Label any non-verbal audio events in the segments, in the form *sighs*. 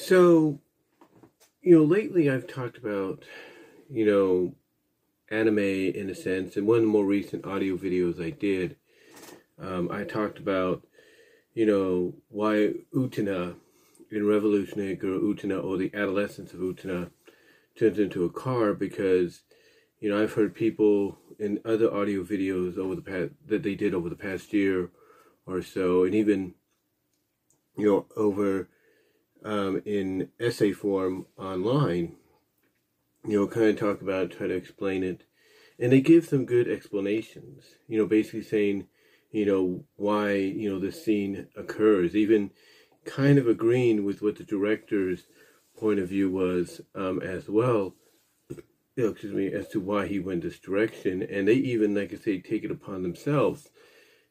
So, you know, lately I've talked about, you know, anime in a sense, and one of the more recent audio videos I did, um, I talked about, you know, why Utena in Revolutionary Girl Utena or the adolescence of Utena turns into a car because, you know, I've heard people in other audio videos over the past that they did over the past year or so, and even, you know, over um, in essay form online, you know, kind of talk about, try to explain it. And they give some good explanations, you know, basically saying, you know, why, you know, this scene occurs, even kind of agreeing with what the director's point of view was um, as well, you know, excuse me, as to why he went this direction. And they even, like I say, take it upon themselves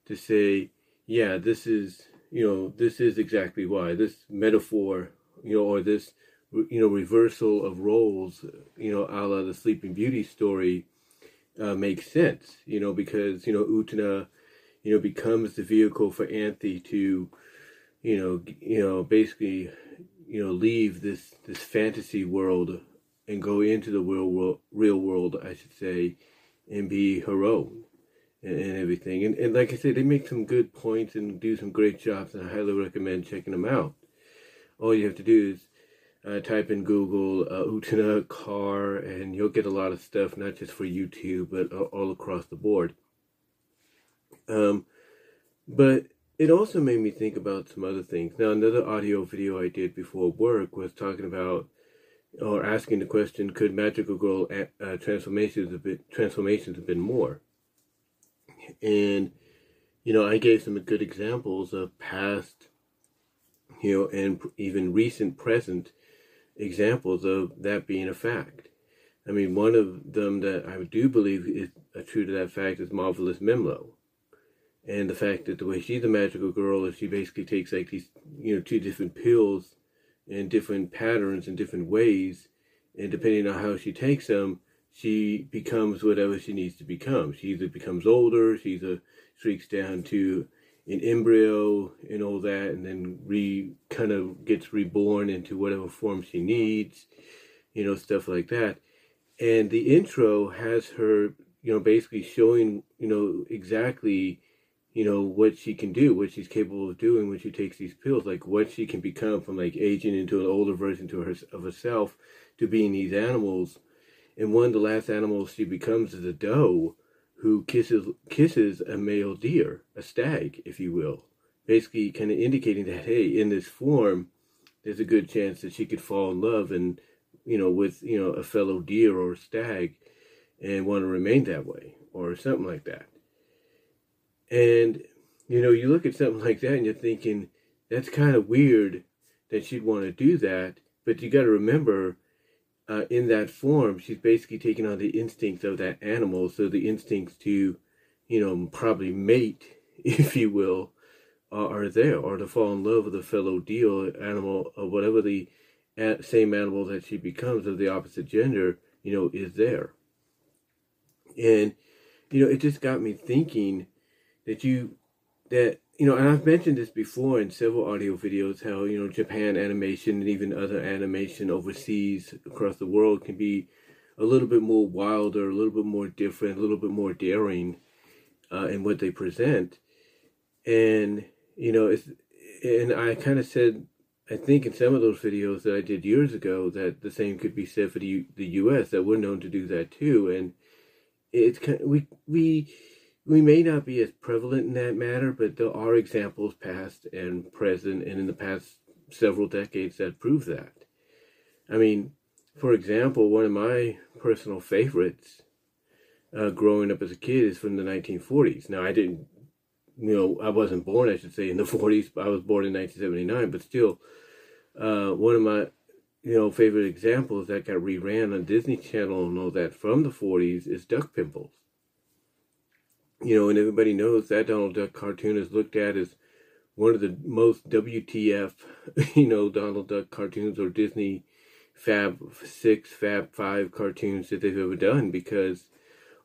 to say, yeah, this is you know, this is exactly why this metaphor, you know, or this, you know, reversal of roles, you know, a la the Sleeping Beauty story, uh, makes sense, you know, because, you know, Utena, you know, becomes the vehicle for Anthy to, you know, you know, basically, you know, leave this, this fantasy world and go into the real world, real world, I should say, and be her own and, and everything. And, and like I said, they make some good points and do some great jobs, and I highly recommend checking them out. All you have to do is uh, type in Google uh, Utena car, and you'll get a lot of stuff, not just for YouTube, but all across the board. Um, but it also made me think about some other things. Now, another audio video I did before work was talking about or asking the question: Could Magical Girl uh, transformations have been transformations have been more? And, you know, I gave some good examples of past, you know, and even recent present examples of that being a fact. I mean, one of them that I do believe is true to that fact is Marvelous Melmo. And the fact that the way she's a magical girl is she basically takes like these, you know, two different pills in different patterns in different ways. And depending on how she takes them, she becomes whatever she needs to become. She either becomes older, she either streaks down to an embryo and all that, and then re kind of gets reborn into whatever form she needs, you know, stuff like that. And the intro has her, you know, basically showing, you know, exactly, you know, what she can do, what she's capable of doing when she takes these pills, like what she can become from like aging into an older version to her of herself to being these animals and one of the last animals she becomes is a doe who kisses kisses a male deer, a stag, if you will. Basically, kind of indicating that hey, in this form, there's a good chance that she could fall in love and you know with you know a fellow deer or stag, and want to remain that way or something like that. And you know, you look at something like that and you're thinking that's kind of weird that she'd want to do that, but you got to remember uh, in that form, she's basically taking on the instincts of that animal. So the instincts to, you know, probably mate, *laughs* if you will, uh, are there, or to fall in love with a fellow deal animal, or whatever the same animal that she becomes of the opposite gender, you know, is there. And, you know, it just got me thinking that you, that you know, and I've mentioned this before in several audio videos how, you know, Japan animation and even other animation overseas across the world can be a little bit more wilder, a little bit more different, a little bit more daring uh, in what they present. And, you know, it's, and I kind of said, I think in some of those videos that I did years ago that the same could be said for the, U- the U.S. that we're known to do that too. And it's kind of, we, we, we may not be as prevalent in that matter, but there are examples past and present and in the past several decades that prove that. I mean, for example, one of my personal favorites uh, growing up as a kid is from the 1940s. Now, I didn't, you know, I wasn't born, I should say, in the *laughs* 40s. I was born in 1979, but still, uh, one of my, you know, favorite examples that got reran on Disney Channel and all that from the 40s is Duck Pimples you know, and everybody knows that Donald Duck cartoon is looked at as one of the most WTF, *laughs* you know, Donald Duck cartoons or Disney Fab Six, Fab Five cartoons that they've ever done because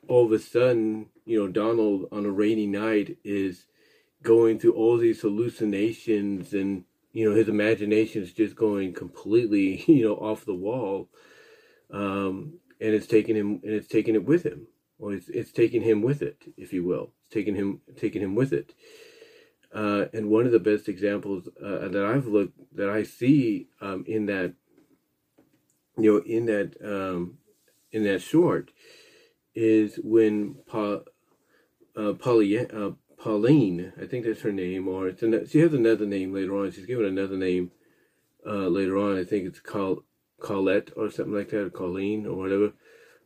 all of a sudden, you know, Donald on a rainy night is going through all these hallucinations and you know his imagination is just going completely *laughs* you know off the wall um, and it's taking him and it's taking it with him or it's it's taking him with it if you will it's taking him taking him with it uh, and one of the best examples uh, that I've looked that I see um, in that you know in that um, in that short is when pa, uh, uh, Pauline, I think that's her name, or it's an, she has another name later on. She's given another name uh, later on. I think it's called Colette or something like that, or Colleen or whatever.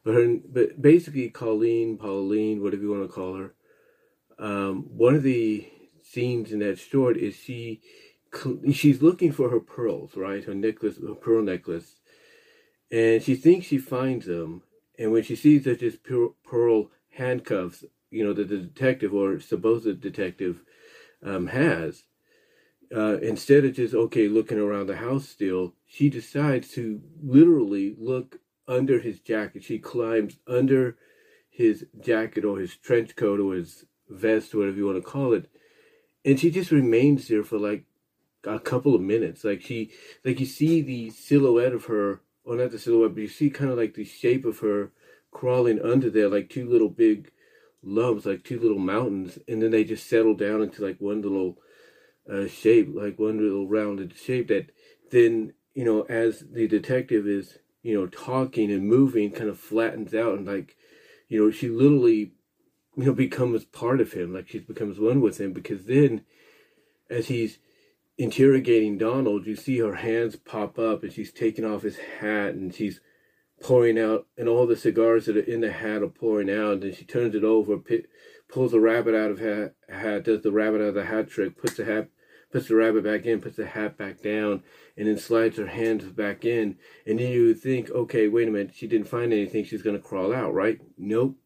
But her, but basically Colleen, Pauline, whatever you want to call her. Um, one of the scenes in that short is she she's looking for her pearls, right? Her necklace, her pearl necklace, and she thinks she finds them. And when she sees that just pearl handcuffs, you know, that the detective or supposed detective um, has, uh, instead of just okay looking around the house still, she decides to literally look under his jacket. She climbs under his jacket or his trench coat or his vest, whatever you want to call it, and she just remains there for like a couple of minutes. Like she, like you see the silhouette of her, or not the silhouette, but you see kind of like the shape of her crawling under there, like two little big lumps, like two little mountains, and then they just settle down into like one little uh, shape, like one little rounded shape that then, you know, as the detective is, you know, talking and moving, kind of flattens out and like, you know, she literally, you know, becomes part of him, like she becomes one with him because then as he's interrogating Donald, you see her hands pop up and she's taking off his hat and she's pouring out, and all the cigars that are in the hat are pouring out. And then she turns it over, pulls the rabbit out of hat, hat, does the rabbit out of the hat trick, puts the hat, puts the rabbit back in, puts the hat back down, and then slides her hands back in. And then you think, okay, wait a minute, she didn't find anything, she's going to crawl out, right? Nope.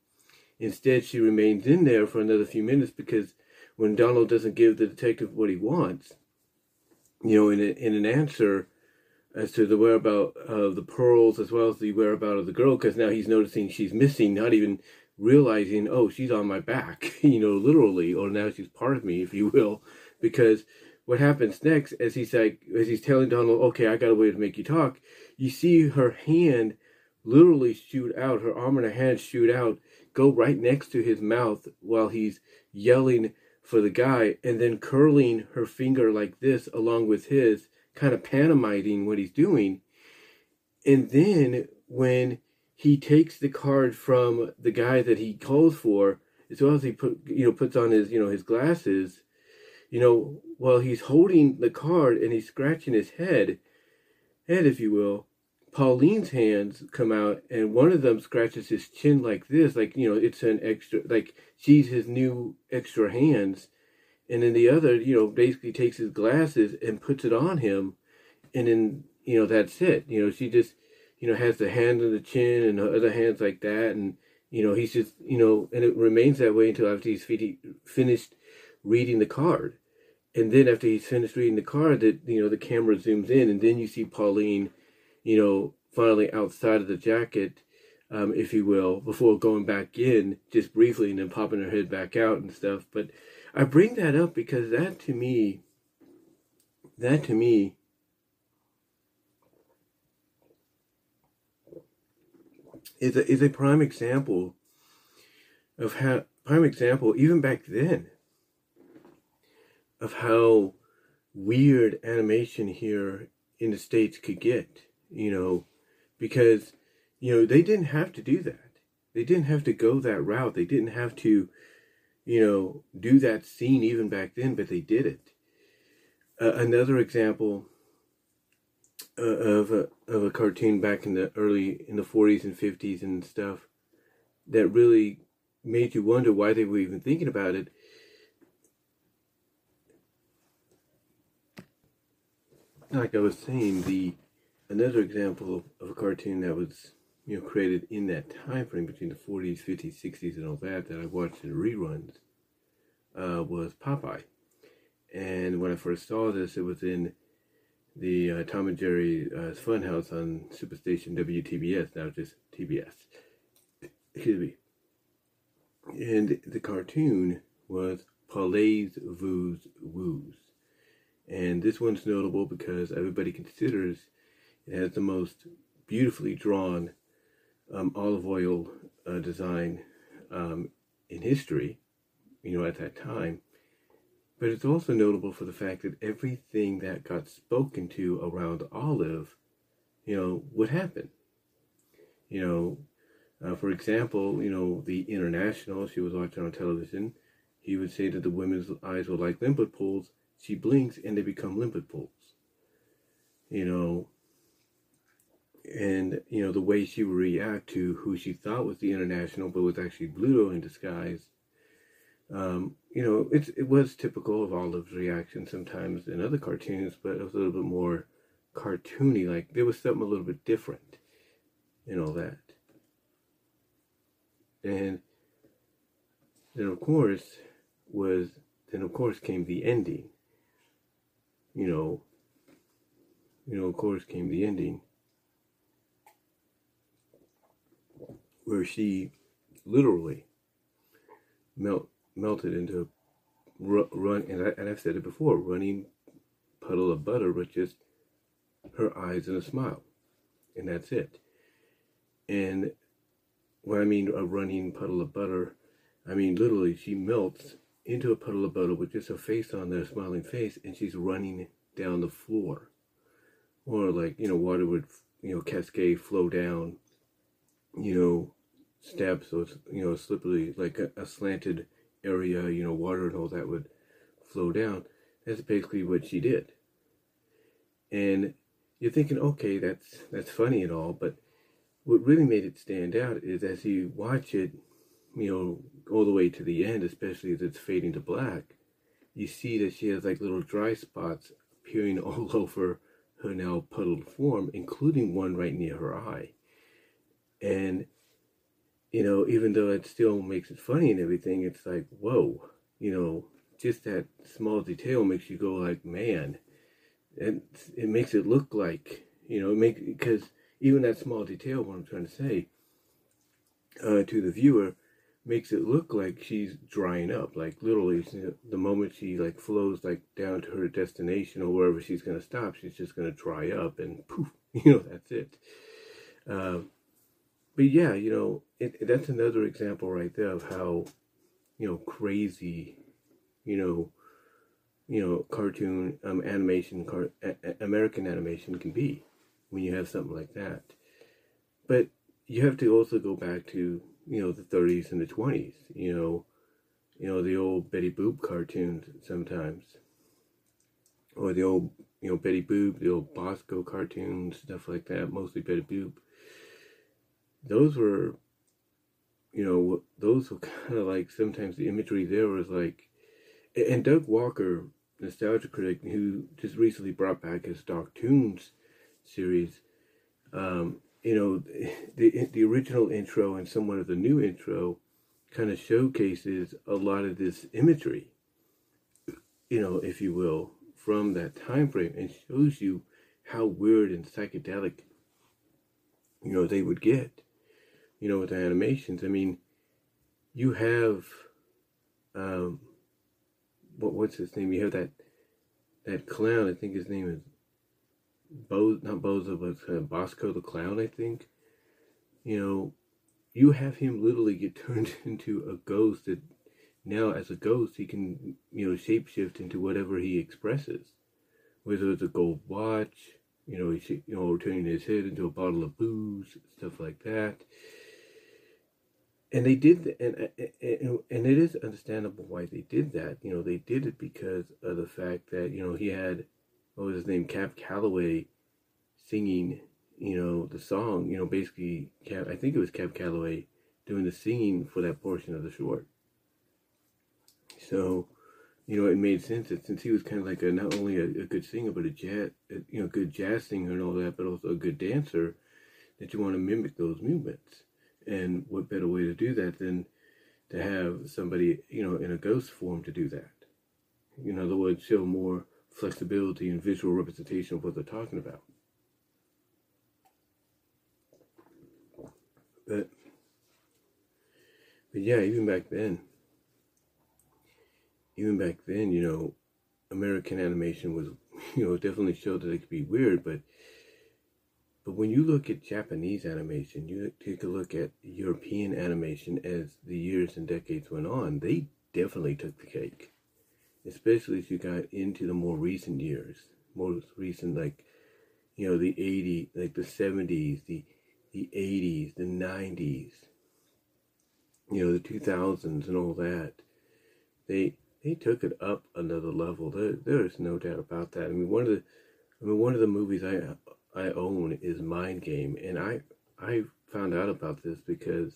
Instead, she remains in there for another few minutes because when Donald doesn't give the detective what he wants, you know, in, a, in an answer, as to the whereabout of the pearls as well as the whereabout of the girl because now he's noticing she's missing, not even realizing, oh, she's on my back, *laughs* you know, literally, or now she's part of me, if you will, because what happens next as he's like as he's telling Donald, okay, I got a way to make you talk, you see her hand literally shoot out, her arm and her hand shoot out, go right next to his mouth while he's yelling for the guy, and then curling her finger like this along with his kind of pantomiming what he's doing. And then when he takes the card from the guy that he calls for, as well as he put you know puts on his you know his glasses, you know, while he's holding the card and he's scratching his head, head if you will, Pauline's hands come out and one of them scratches his chin like this, like you know, it's an extra like she's his new extra hands. And then the other, you know, basically takes his glasses and puts it on him, and then you know that's it. You know, she just you know has the hand on the chin and the other hands like that, and you know he's just you know, and it remains that way until after he's finished reading the card, and then after he's finished reading the card, that you know the camera zooms in, and then you see Pauline, you know, finally outside of the jacket. Um, if you will, before going back in just briefly and then popping her head back out and stuff. But I bring that up because that to me, that to me, is a, is a prime example of how, prime example, even back then, of how weird animation here in the States could get, you know, because, you know, they didn't have to do that. They didn't have to go that route. They didn't have to you know, do that scene even back then, but they did it. Uh, another example uh, of a of a cartoon back in the early in the 40s and 50s and stuff that really made you wonder why they were even thinking about it. Like I was saying, the another example of, a cartoon that was you know, created in that time frame between the 40s, 50s, 60s, and all that that I watched in reruns uh, was Popeye. And when I first saw this, it was in the uh, Tom and Jerry uh, Funhouse on Superstation WTBS, now just TBS. Excuse me. And the cartoon was Pauline's Voo's Woos. And this one's notable because everybody considers it has the most beautifully drawn um, Olive Oyl uh, design um, in history, you know, at that time. But it's also notable for the fact that everything that got spoken to around Olive, you know, would happen. You know, uh, for example, you know, the International, she was watching on television, he would say that the women's eyes were like limpet pools. She blinks and they become limpet pools. You know, and, you know, the way she would react to who she thought was the International, but was actually Bluto in disguise. Um, you know, it's, it was typical of Olive's reaction sometimes in other cartoons, but it was a little bit more cartoony. Like, there was something a little bit different and all that. And then, of course, was then of course came the ending. You know, you know, of course came the ending where she literally melt melted into run and, I, and I've said it before, running puddle of butter with just her eyes and a smile, and that's it. And when I mean a running puddle of butter, I mean literally she melts into a puddle of butter with just her face on there, smiling face, and she's running down the floor. Or like, you know, water would, you know, cascade, flow down, you know, steps or, you know, slippery, like a, a slanted area, you know, water and all that would flow down. That's basically what she did. And you're thinking, okay, that's that's funny and all, but what really made it stand out is as you watch it, you know, all the way to the end, especially as it's fading to black, you see that she has like little dry spots appearing *laughs* all over her now puddled form, including one right near her eye. And, you know, even though it still makes it funny and everything, it's like, whoa, you know, just that small detail makes you go like, man, and it makes it look like, you know, make because even that small detail, what I'm trying to say uh, to the viewer, makes it look like she's drying up. Like literally, the moment she like flows like down to her destination or wherever she's gonna stop, she's just gonna dry up and poof, *laughs* you know, that's it. Um, but yeah, you know, it, that's another example right there of how, you know, crazy, you know, you know, cartoon um, animation, car- American animation can be when you have something like that. But you have to also go back to, you know, the 30s and the 20s, you know, you know, the old Betty Boop cartoons sometimes. Or the old, you know, Betty Boop, the old Bosko cartoons, stuff like that, mostly Betty Boop. Those were, you know, those were *laughs* kind of like sometimes the imagery there was like, and Doug Walker, nostalgia critic, who just recently brought back his Doc Toons series, um, you know, the the original intro and somewhat of the new intro kind of showcases a lot of this imagery, you know, if you will, from that time frame and shows you how weird and psychedelic, you know, they would get, you know, with the animations. I mean, you have, um, what what's his name? You have that that clown. I think his name is Bo, not Bozo, but uh, Bosko the Clown, I think. You know, you have him literally get *laughs* turned into a ghost that now, as a ghost, he can, you know, shapeshift into whatever he expresses. Whether it's a gold watch, you know, he's, you know, turning his head into a bottle of booze, stuff like that. And they did, and, and and it is understandable why they did that. You know, they did it because of the fact that you know he had what was his name, Cab Calloway, singing, you know, the song. You know, basically, Cab, I think it was Cab Calloway doing the singing for that portion of the short. So, you know, it made sense that since he was kind of like a not only a, a good singer, but a jazz, a, you know, good jazz singer and all that, but also a good dancer, that you want to mimic those movements. And what better way to do that than to have somebody, you know, in a ghost form to do that? In other words, show more flexibility and visual representation of what they're talking about. But, but yeah, even back then, even back then, you know, American animation was *laughs* you know, definitely showed that it could be weird, but but when you look at Japanese animation, you take a look at European animation as the years and decades went on, they definitely took the cake. Especially as you got into the more recent years, most recent like, you know, the 80s, like the 70s, the the 80s, the 90s, you know, the 2000s and all that. They they took it up another level. There there is no doubt about that. I mean, one of the I mean, one of the movies I I own is Mind Game, and I I found out about this because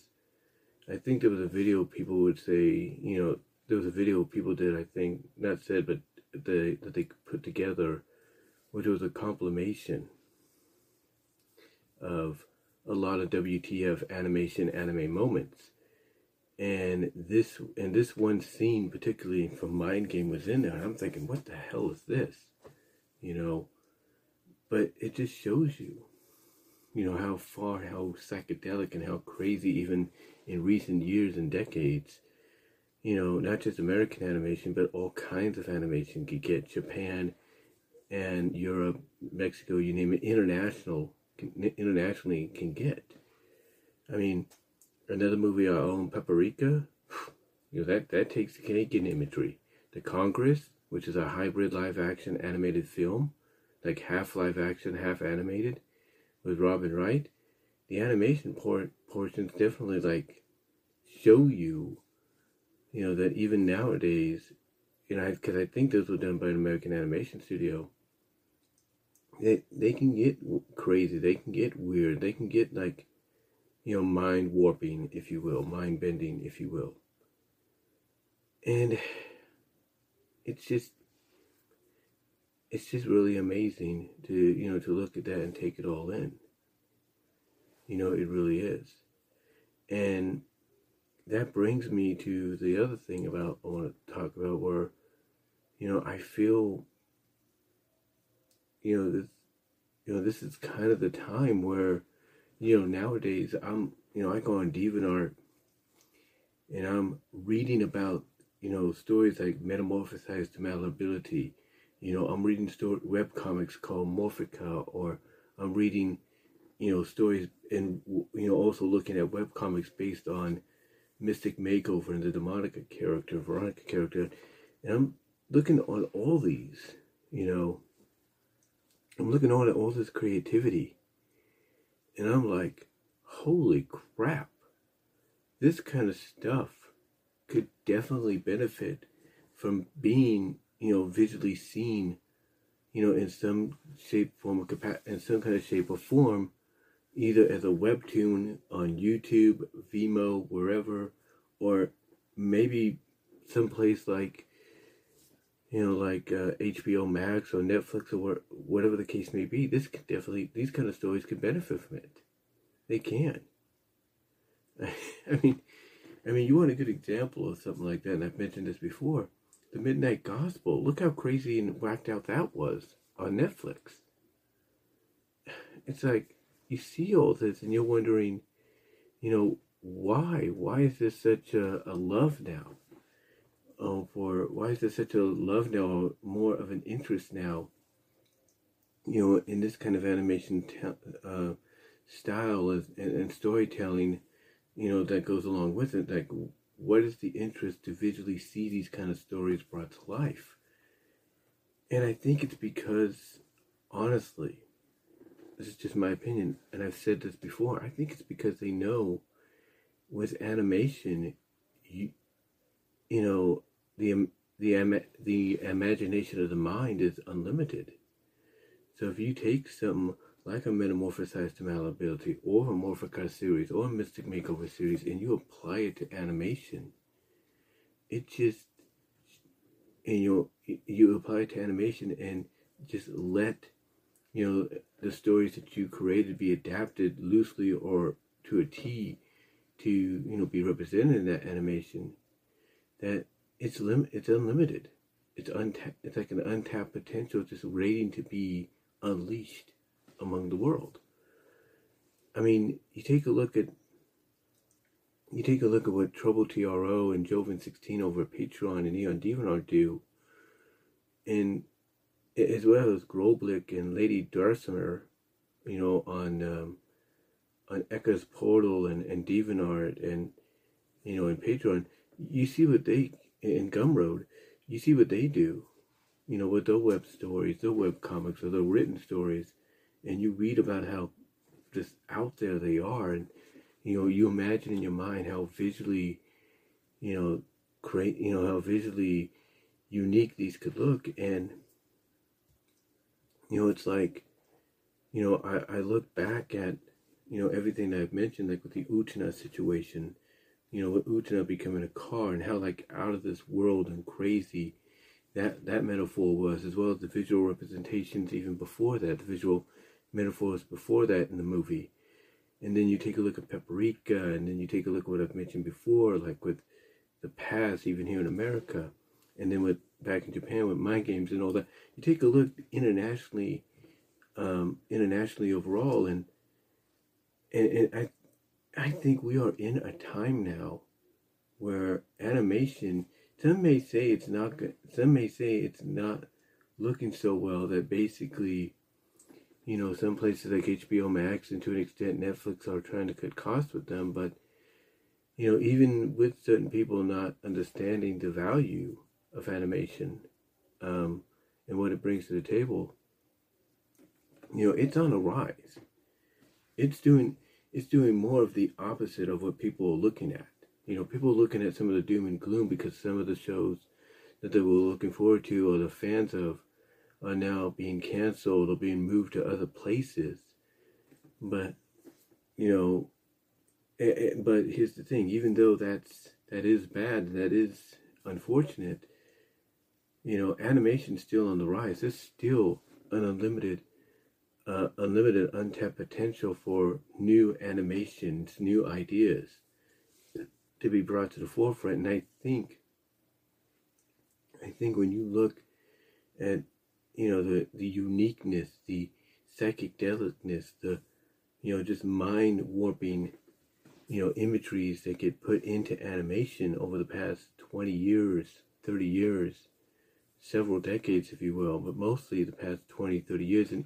I think there was a video people would say, you know, there was a video people did, I think, not said, but they that they put together, which was a compilation of a lot of WTF animation anime moments. And this and this one scene, particularly from Mind Game, was in there. And I'm thinking, what the hell is this? You know, but it just shows you, you know, how far, how psychedelic and how crazy, even in recent years and decades, you know, not just American animation, but all kinds of animation could get. Japan and Europe, Mexico, you name it, international, internationally can get. I mean, another movie I own, Paprika, *sighs* you know, that, that takes the Canadian imagery. The Congress, which is a hybrid live action animated film, like half live action, half animated with Robin Wright, the animation por- portions definitely like show you, you know, that even nowadays, you know, because I think those were done by an American animation studio. They they can get crazy. They can get weird. They can get like, you know, mind warping, if you will, mind bending, if you will. And it's just it's just really amazing to you know to look at that and take it all in you know it really is and that brings me to the other thing about i want to talk about where you know i feel you know this you know this is kind of the time where you know nowadays i'm you know i go on DeviantArt and i'm reading about you know stories like metamorphosized malleability. You know, I'm reading story, web comics called Morphica, or I'm reading, you know, stories and, you know, also looking at web comics based on Mystic Makeover and the Demonica character, Veronica character. And I'm looking on all these, you know, I'm looking on at all this creativity. And I'm like, holy crap. This kind of stuff could definitely benefit from being you know, visually seen, you know, in some shape, form, or capa- in some kind of shape or form, either as a webtoon on YouTube, Vimeo, wherever, or maybe someplace like, you know, like uh, HBO Max or Netflix or whatever the case may be. This could definitely, these kind of stories could benefit from it. They can. *laughs* I mean, I mean, you want a good example of something like that, and I've mentioned this before the Midnight Gospel. Look how crazy and whacked out that was on Netflix. *sighs* It's like you see all this and you're wondering, you know, why? Why is this such a, a love now? Oh, for why is there such a love now, more of an interest now? You know, in this kind of animation te- uh, style and, and storytelling, you know, that goes along with it. Like, what is the interest to visually see these kind of stories brought to life? And I think it's because, honestly, this is just my opinion, and I've said this before. I think it's because they know with animation, you, you know, the the the imagination of the mind is unlimited. So if you take something like a Metamorphosized Malleability or a Morphica series or a Mystic Makeover series and you apply it to animation, it just, and you you apply it to animation and just let, you know, the stories that you created be adapted loosely or to a T to, you know, be represented in that animation, that it's lim- it's unlimited. It's untapped. It's like an untapped potential just waiting to be unleashed among the world. I mean, you take a look at you take a look at what Trouble TRO and Joven 16 over at Patreon and Neon DeviantArt do, and as well as Groblik and Lady Darsimer, you know, on um, on Eka's Portal and, and DeviantArt and you know, in Patreon, you see what they in Gumroad, you see what they do, you know, with their web stories, their web comics, or their written stories, and you read about how just out there they are, and you know, you imagine in your mind how visually, you know, create, you know, how visually unique these could look, and you know, it's like, you know, I, I look back at, you know, everything that I've mentioned, like with the Utena situation, you know, with Utena becoming a car and how like out of this world and crazy that that metaphor was, as well as the visual representations even before that, the visual metaphors before that in the movie. And then you take a look at Paprika, and then you take a look at what I've mentioned before, like with the past, even here in America, and then with back in Japan with mind games and all that. You take a look internationally, um, internationally overall, and and, and I I think we are in a time now where animation. Some may say it's not good. Some may say it's not looking so well that basically, you know, some places like HBO Max and to an extent Netflix are trying to cut costs with them. But you know, even with certain people not understanding the value of animation um, and what it brings to the table, you know, it's on a rise. It's doing it's doing more of the opposite of what people are looking at. You know, people are looking at some of the doom and gloom because some of the shows that they were looking forward to or the fans of are now being canceled or being moved to other places. But, you know, but here's the thing, even though that's that is bad, that is unfortunate, you know, animation's still on the rise. There's still an unlimited uh, unlimited untapped potential for new animations, new ideas to be brought to the forefront. And I think, I think when you look at, you know, the, the uniqueness, the psychedelicness, the, you know, just mind warping, you know, imageries that get put into animation over the past 20 years, 30 years, several decades, if you will, but mostly the past 20, 30 years. And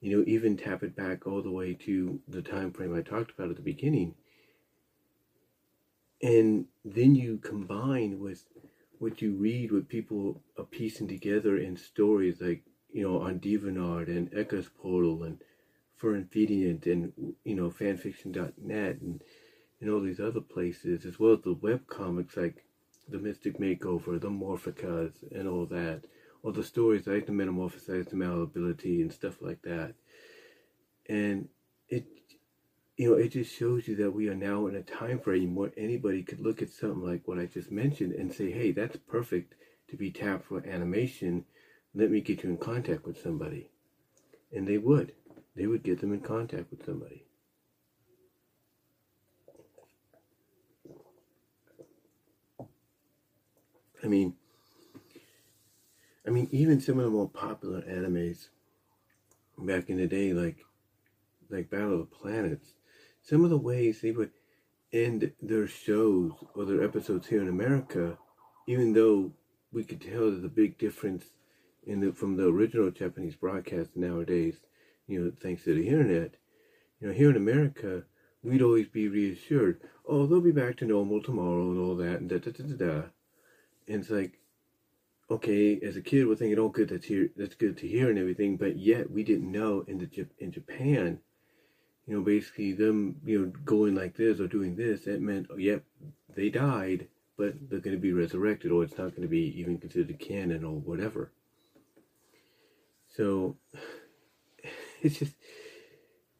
you know, even tap it back all the way to the time frame I talked about at the beginning. And then you combine with what you read, what people are piecing together in stories like, you know, on DeviantArt and Eka's Portal and Ferinfidient and, you know, fanfiction.net and, and all these other places, as well as the web comics like The Mystic Makeover, The Morphicas, and all that or the stories like the metamorphosis the malleability and stuff like that. And it, you know, it just shows you that we are now in a time frame where anybody could look at something like what I just mentioned and say, hey, that's perfect to be tapped for animation. Let me get you in contact with somebody. And they would. They would get them in contact with somebody. I mean, I mean, even some of the more popular animes back in the day, like like Battle of the Planets, some of the ways they would end their shows or their episodes here in America, even though we could tell there's a big difference in the from the original Japanese broadcast nowadays, you know, thanks to the internet. You know, here in America, we'd always be reassured, oh, they'll be back to normal tomorrow and all that, and da da da da da. And it's like, okay, as a kid, we're thinking, oh, good, that's here, that's good to hear and everything, but yet we didn't know in the in Japan, you know, basically them, you know, going like this or doing this, that meant, oh, yep, they died, but they're going to be resurrected, or it's not going to be even considered canon or whatever. So *sighs* it's just,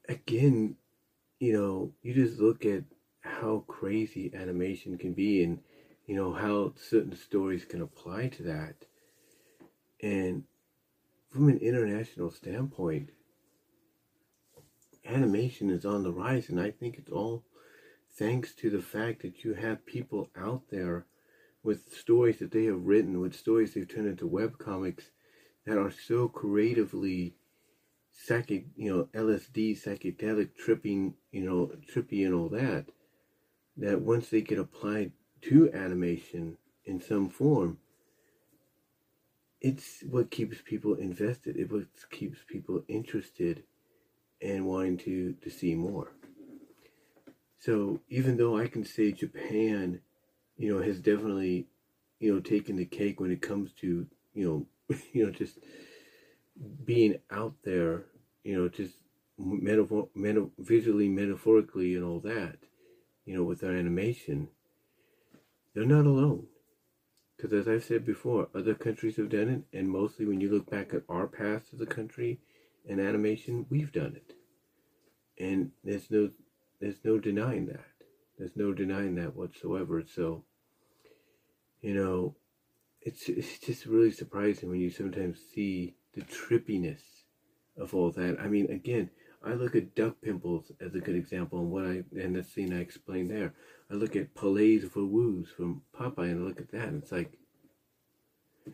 again, you know, you just look at how crazy animation can be and you know, how certain stories can apply to that. And from an international standpoint, animation is on the rise, and I think it's all thanks to the fact that you have people out there with stories that they have written, with stories they've turned into web comics that are so creatively psychic, you know, LSD, psychedelic, tripping, you know, trippy and all that, that once they get applied to animation in some form, it's what keeps people invested. It what keeps people interested and wanting to to see more. So even though I can say Japan, you know, has definitely, you know, taken the cake when it comes to, you know, *laughs* you know, just being out there, you know, just metaphor, meta, visually, metaphorically, and all that, you know, with their animation, they're not alone. Because as I've said before, other countries have done it, and mostly when you look back at our past as a country and animation, we've done it. And there's no there's no denying that. There's no denying that whatsoever. So, you know, it's it's just really surprising when you sometimes see the trippiness of all that. I mean, again, I look at duck pimples as a good example, and what I and the scene I explained there. I look at Palays for Woos from Popeye, and I look at that, and it's like.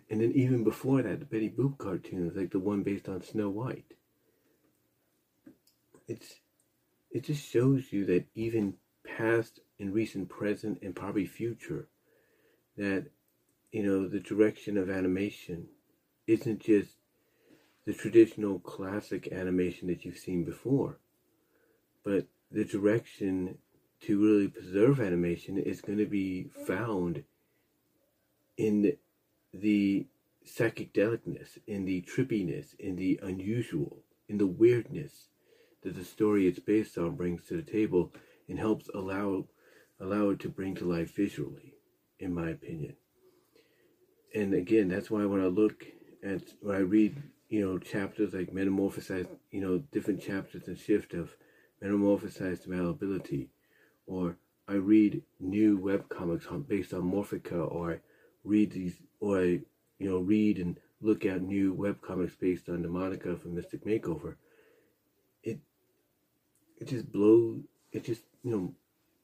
And then even before that, the Betty Boop cartoon is like the one based on Snow White. It's, it just shows you that even past and recent, present, and probably future, that you know the direction of animation isn't just the traditional classic animation that you've seen before. But the direction to really preserve animation is going to be found in the psychedelicness, in the trippiness, in the unusual, in the weirdness that the story it's based on brings to the table and helps allow allow it to bring to life visually, in my opinion. And again, that's why when I look at when I read you know, chapters like metamorphosized, you know, different chapters and shift of metamorphosized malleability, or I read new web comics based on Morphica, or I read these, or I, you know, read and look at new web comics based on the Monica from Mystic Makeover. It, it just blows, it just, you know,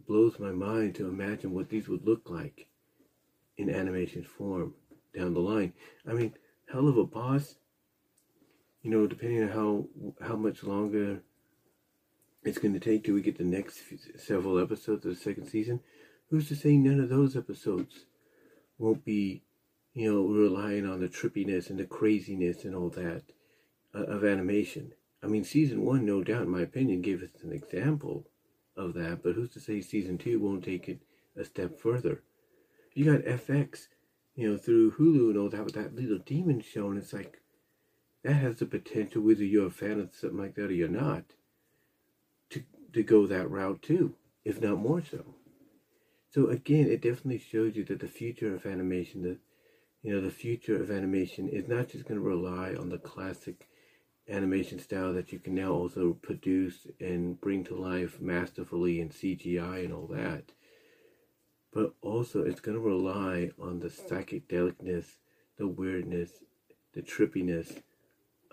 blows my mind to imagine what these would look like in animation form down the line. I mean, Helluva Boss you know, depending on how how much longer it's going to take till we get the next several episodes of the second season, who's to say none of those episodes won't be, you know, relying on the trippiness and the craziness and all that uh, of animation. I mean, season one, no doubt, in my opinion, gave us an example of that, but who's to say season two won't take it a step further? You got FX, you know, through Hulu and all that with that little demon show, and it's like, that has the potential, whether you're a fan of something like that or you're not, to, to go that route too, if not more so. So again, it definitely shows you that the future of animation, the you know, the future of animation is not just going to rely on the classic animation style that you can now also produce and bring to life masterfully in CGI and all that. But also, it's going to rely on the psychedelicness, the weirdness, the trippiness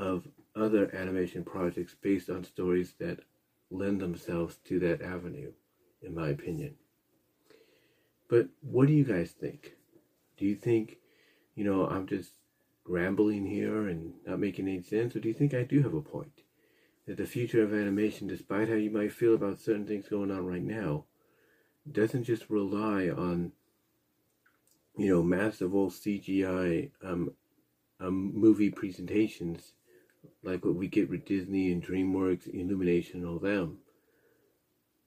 of other animation projects based on stories that lend themselves to that avenue, in my opinion. But what do you guys think? Do you think, you know, I'm just rambling here and not making any sense, or do you think I do have a point? That the future of animation, despite how you might feel about certain things going on right now, doesn't just rely on, you know, massive old CGI um, um, movie presentations like what we get with Disney and DreamWorks, Illumination, and all them.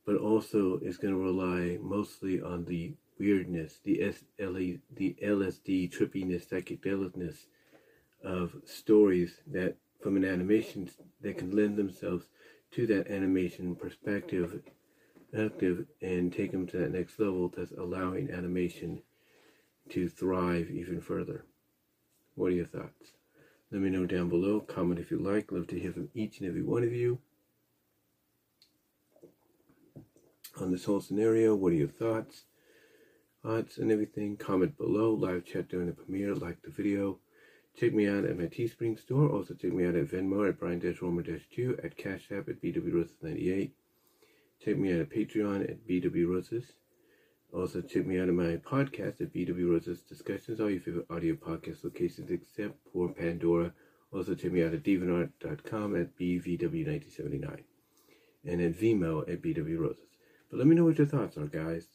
But also it's going to rely mostly on the weirdness, the SLA, the LSD trippiness, psychedelicness of stories that from an animation that can lend themselves to that animation perspective active and take them to that next level thus allowing animation to thrive even further. What are your thoughts? Let me know down below. Comment if you like. Love to hear from each and every one of you on this whole scenario. What are your thoughts? Thoughts and everything. Comment below. Live chat during the premiere. Like the video. Check me out at my Teespring store. Also check me out at Venmo at Brian-Romer-2 at Cash App at BWRoses98. Check me out at Patreon at BWRoses. Also, check me out on my podcast at BW Roses Discussions, all your favorite audio podcast locations except for Pandora. Also, check me out at DeviantArt.com at BVW1979 and at Vimeo at BW Roses. But let me know what your thoughts are, guys.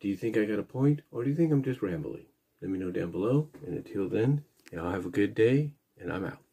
Do you think I got a point, or do you think I'm just rambling? Let me know down below, and until then, Y'all have a good day, and I'm out.